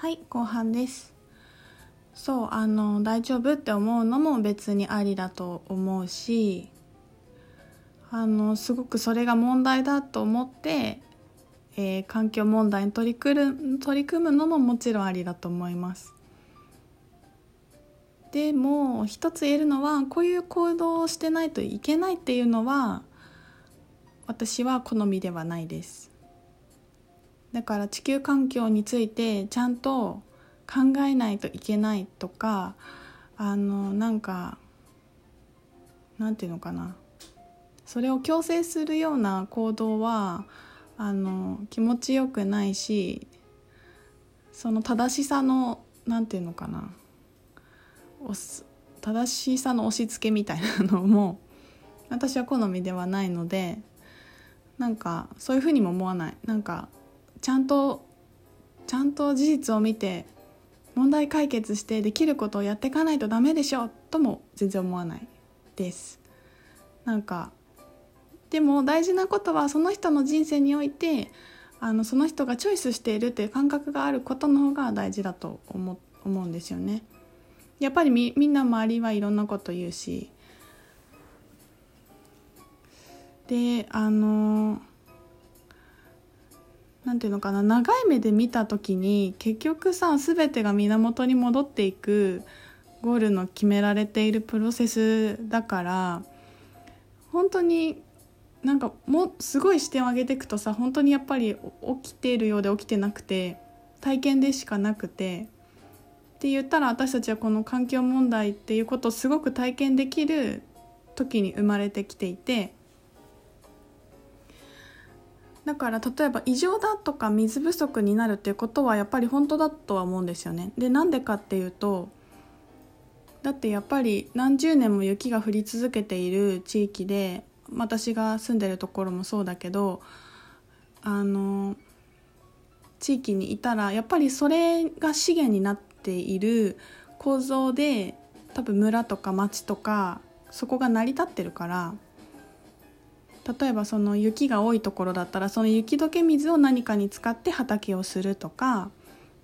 はい後半です。そうあの大丈夫って思うのも別にありだと思うしあのすごくそれが問題だと思って、えー、環境問題に取り組む取り組むのももちろんありだと思います。でも一つ言えるのはこういう行動をしてないといけないっていうのは私は好みではないです。だから地球環境についてちゃんと考えないといけないとかあのなんかなんていうのかな。それを強制するような行動はあの気持ちよくないしその正しさのなんていうのかな。正しさの押し付けみたいなのも私は好みではないのでなんかそういうふうにも思わない。なんかちゃんとちゃんと事実を見て問題解決してできることをやっていかないとダメでしょとも全然思わないですなんかでも大事なことはその人の人生においてあのその人がチョイスしているという感覚があることの方が大事だと思思うんですよね。やっぱりみみんな周りはいろんなこと言うしであのなんていうのかな長い目で見た時に結局さ全てが源に戻っていくゴールの決められているプロセスだから本当になんかもすごい視点を上げていくとさ本当にやっぱり起きているようで起きてなくて体験でしかなくてって言ったら私たちはこの環境問題っていうことをすごく体験できる時に生まれてきていてだから例えば異常だとか水不足になるっていうことはやっぱり本当だとは思うんですよね。でなんでかっていうとだってやっぱり何十年も雪が降り続けている地域で私が住んでるところもそうだけどあの地域にいたらやっぱりそれが資源になっている構造で多分村とか町とかそこが成り立ってるから例えばその雪が多いところだったらその雪解け水を何かに使って畑をするとか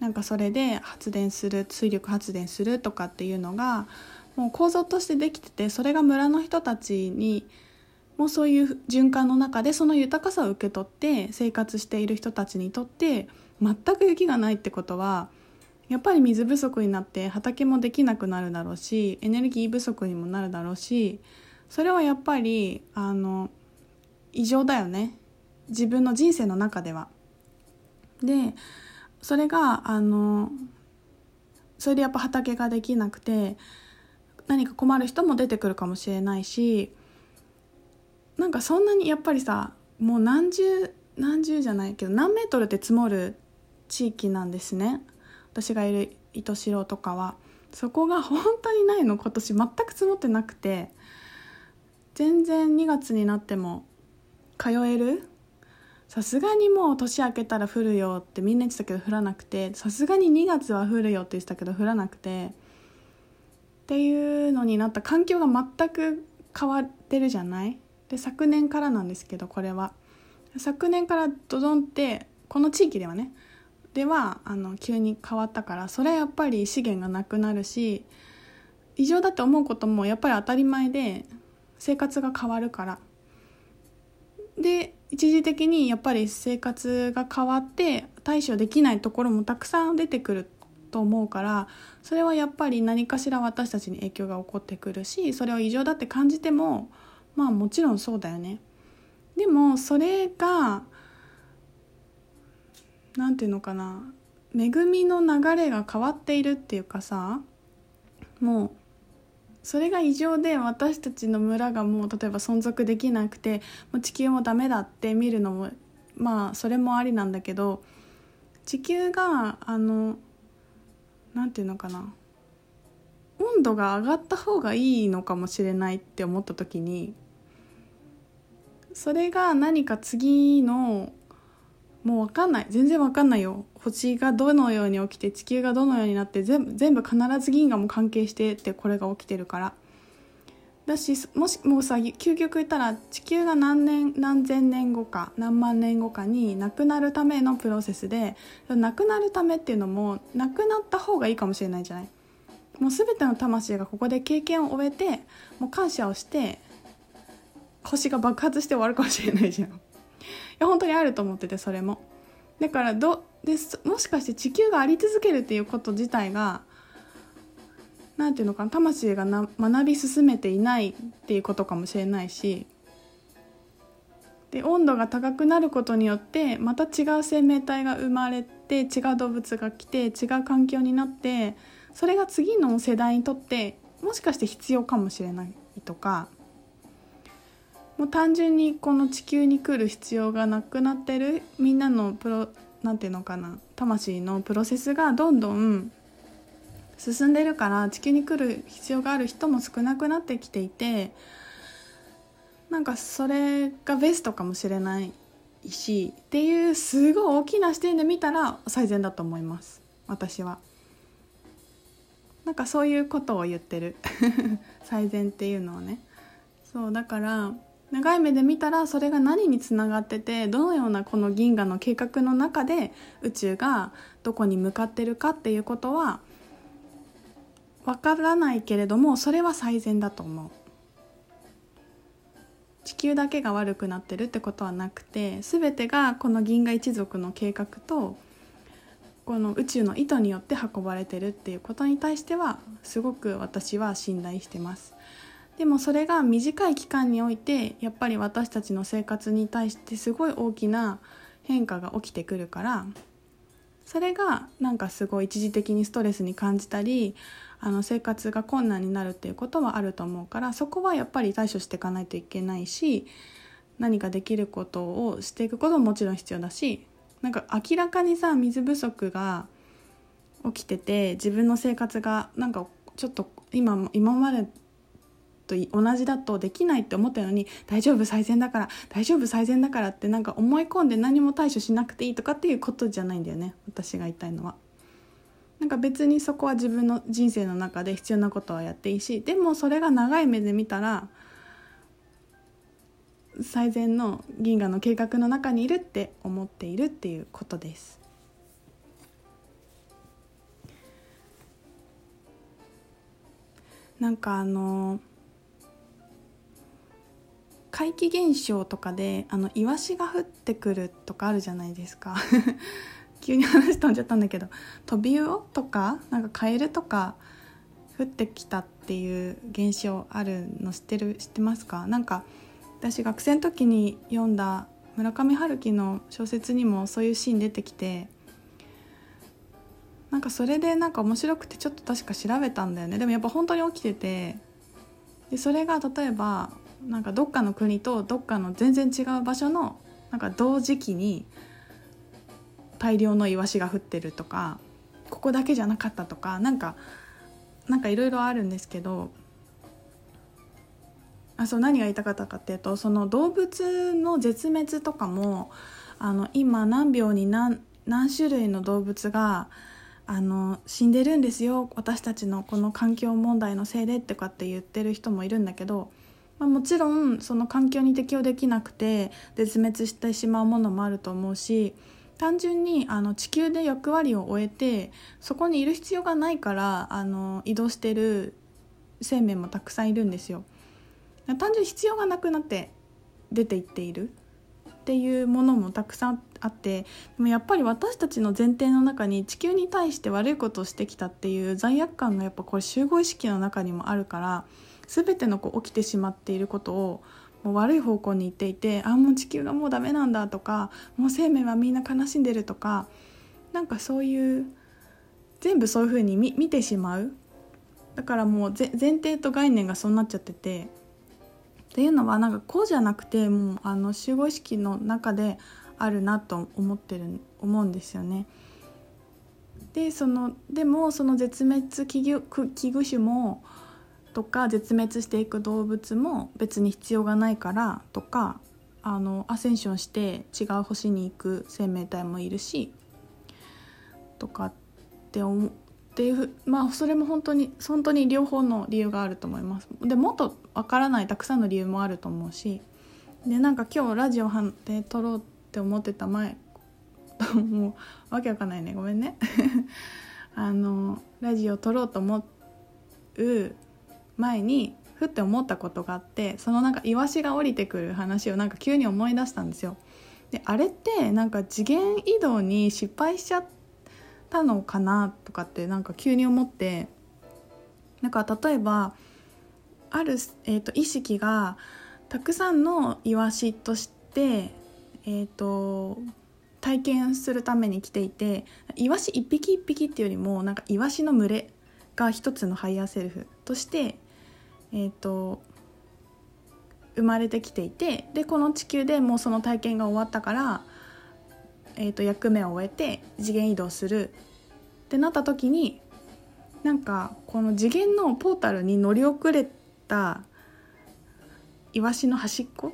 なんかそれで発電する水力発電するとかっていうのがもう構造としてできててそれが村の人たちにもうそういう循環の中でその豊かさを受け取って生活している人たちにとって全く雪がないってことはやっぱり水不足になって畑もできなくなるだろうしエネルギー不足にもなるだろうしそれはやっぱりあの異常だよね。自分の人生の中では。でそれがあのそれでやっぱ畑ができなくて何か困る人も出てくるかもしれないしなんかそんなにやっぱりさもう何十何十じゃないけど何メートルで積もる地域なんですね。私がいる糸代とかは。そこが本当にないの今年。全く積もってなくて。全然2月になっても通える？さすがにもう年明けたら降るよってみんな言ってたけど降らなくてさすがに2月は降るよって言ってたけど降らなくて。っていうのになった環境が全く変わってるじゃない？で昨年からなんですけどこれは。昨年からドドンってこの地域ではね。ではあの急に変わったからそれはやっぱり資源がなくなるし異常だって思うこともやっぱり当たり前で生活が変わるから。で一時的にやっぱり生活が変わって対処できないところもたくさん出てくると思うからそれはやっぱり何かしら私たちに影響が起こってくるしそれを異常だって感じてもまあもちろんそうだよね。でもそれが何て言うのかな恵みの流れが変わっているっていうかさもうそれが異常で私たちの村がもう例えば存続できなくてもう地球もダメだって見るのもまあそれもありなんだけど地球があの何て言うのかな温度が上がった方がいいのかもしれないって思った時にそれが何か次のもう分かんない。全然分かんないよ。星がどのように起きて地球がどのようになって全部全部必ず銀河も関係してってこれが起きてるから。だしもしもうさ究極言ったら地球が何年何千年後か何万年後かになくなるためのプロセスでなくなるためっていうのもなくなった方がいいかもしれないじゃない。もう全ての魂がここで経験を終えてもう感謝をして星が爆発して終わるかもしれないじゃん。や本当にあると思っててそれも。だからどでもしかして地球があり続けるっていうこと自体が何て言うのかな魂がな学び進めていないっていうことかもしれないしで温度が高くなることによってまた違う生命体が生まれて違う動物が来て違う環境になってそれが次の世代にとってもしかして必要かもしれないとかもう単純にこの地球に来る必要がなくなってるみんなのプロなんていうのかな魂のプロセスがどんどん進んでるから地球に来る必要がある人も少なくなってきていてなんかそれがベストかもしれないしっていうすごい大きな視点で見たら最善だと思います。私は。なんかそういうことを言ってる。最善っていうのはね。そうだから長い目で見たらそれが何につながっててどのようなこの銀河の計画の中で宇宙がどこに向かってるかっていうことはわからないけれどもそれは最善だと思う。地球だけが悪くなってるってことはなくて全てがこの銀河一族の計画とこの宇宙の意図によって運ばれてるっていうことに対してはすごく私は信頼してます。でもそれが短い期間においてやっぱり私たちの生活に対してすごい大きな変化が起きてくるからそれがなんかすごい一時的にストレスに感じたりあの生活が困難になるっていうことはあると思うからそこはやっぱり対処していかないといけないし何かできることをしていくことももちろん必要だしなんか明らかにさ水不足が起きてて自分の生活がなんかちょっと今今までと同じだとできないって思ったのに大丈夫最善だから大丈夫最善だからってなんか思い込んで何も対処しなくていいとかっていうことじゃないんだよね私が言いたいのは。なんか別にそこは自分の人生の中で必要なことはやっていいしでもそれが長い目で見たら最善の銀河の計画の中にいるって思っているっていうことです。なんかあの怪奇現象とかであのイワシが降ってくるとかあるじゃないですか。急に話飛んじゃったんだけどトビウオとかなんかカエルとか降ってきたっていう現象あるの知ってる知ってますか？なんか私学生の時に読んだ村上春樹の小説にもそういうシーン出てきてなんかそれでなんか面白くてちょっと確か調べたんだよね。でもやっぱ本当に起きててでそれが例えばなんかどっかの国とどっかの全然違う場所のなんか同時期に大量のイワシが降ってるとかここだけじゃなかったとかなんかなんかいろいろあるんですけどあそう何が言いたかったかっていうとその動物の絶滅とかもあの今何秒に何何種類の動物があの死んでるんですよ私たちのこの環境問題のせいでとかって言ってる人もいるんだけどまあ、もちろんその環境に適応できなくて絶滅してしまうものもあると思うし単純にあの地球で役割を終えてそこにいる必要がないからあの移動してる生命もたくさんいるんですよ。単純に必要がなくなって出ていっているっていうものもたくさんあってでもやっぱり私たちの前提の中に地球に対して悪いことをしてきたっていう罪悪感がやっぱこれ集合意識の中にもあるから全てのこう起きてしまっていることをもう悪い方向に行っていてあもう地球がもうダメなんだとかもう生命はみんな悲しんでるとかなんかそういう全部そういうふうに見見てしまうだからもう前提と概念がそうなっちゃっててっていうのはなんかこうじゃなくてもうあの集合意識の中であるなと思ってる思うんですよね。でそのでもその絶滅危惧危惧種もとか絶滅していく動物も別に必要がないからとかあのアセンションして違う星に行く生命体もいるしとかって思っていうまあそれも本当に本当に両方の理由があると思います。でもっとわからないたくさんの理由もあると思うしでなんか今日ラジオで撮ろうって思ってた前もうわけわかんないね。ごめんね。あのラジオ撮ろうと思う前にふって思ったことがあってそのなんかイワシが降りてくる話をなんか急に思い出したんですよ。であれってなんか次元移動に失敗しちゃったのかなとかってなんか急に思ってなんか例えばある、えーと、意識がたくさんのイワシとして、えーと体験するために来ていてイワシ一匹一匹っていうよりもなんかイワシの群れが一つのハイヤーセルフとしてえっ、ー、と生まれてきていてでこの地球でもうその体験が終わったから、えー、と役目を終えて次元移動する。ってなった時になんかこの次元のポータルに乗り遅れたイワシの端っこ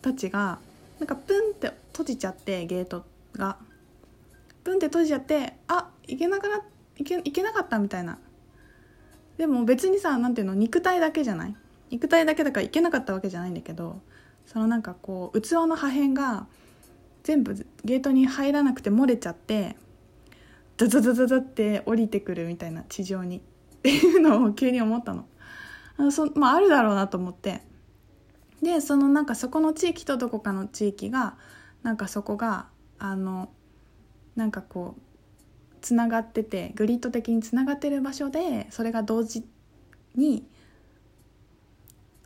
たちがなんかプンって閉じちゃってゲートが。プンって閉じちゃってあ行けなくないけいけなかったみたいな。でも別にさ何ていうの肉体だけじゃない？肉体だけだからいけなかったわけじゃないんだけどそのなんかこう器の破片が全部ゲートに入らなくて漏れちゃってザザザザザって降りてくるみたいな地上にっていうのを急に思ったのあの。そ、まあ、あるだろうなと思って。でそのなんかそこの地域とどこかの地域がなんかそこがあのなんかこうつながっててグリッド的につながってる場所でそれが同時に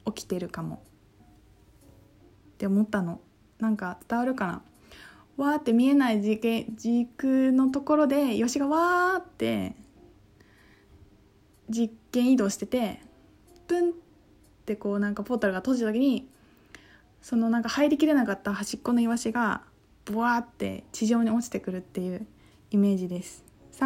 起きてるかも。って思ったの。なんか伝わるかな。わーって見えない軸軸のところでよしがわーって実験移動しててプンってこうなんかポータルが閉じた時にそのなんか入りきれなかった端っこのイワシがブワーって地上に落ちてくるっていうイメージです。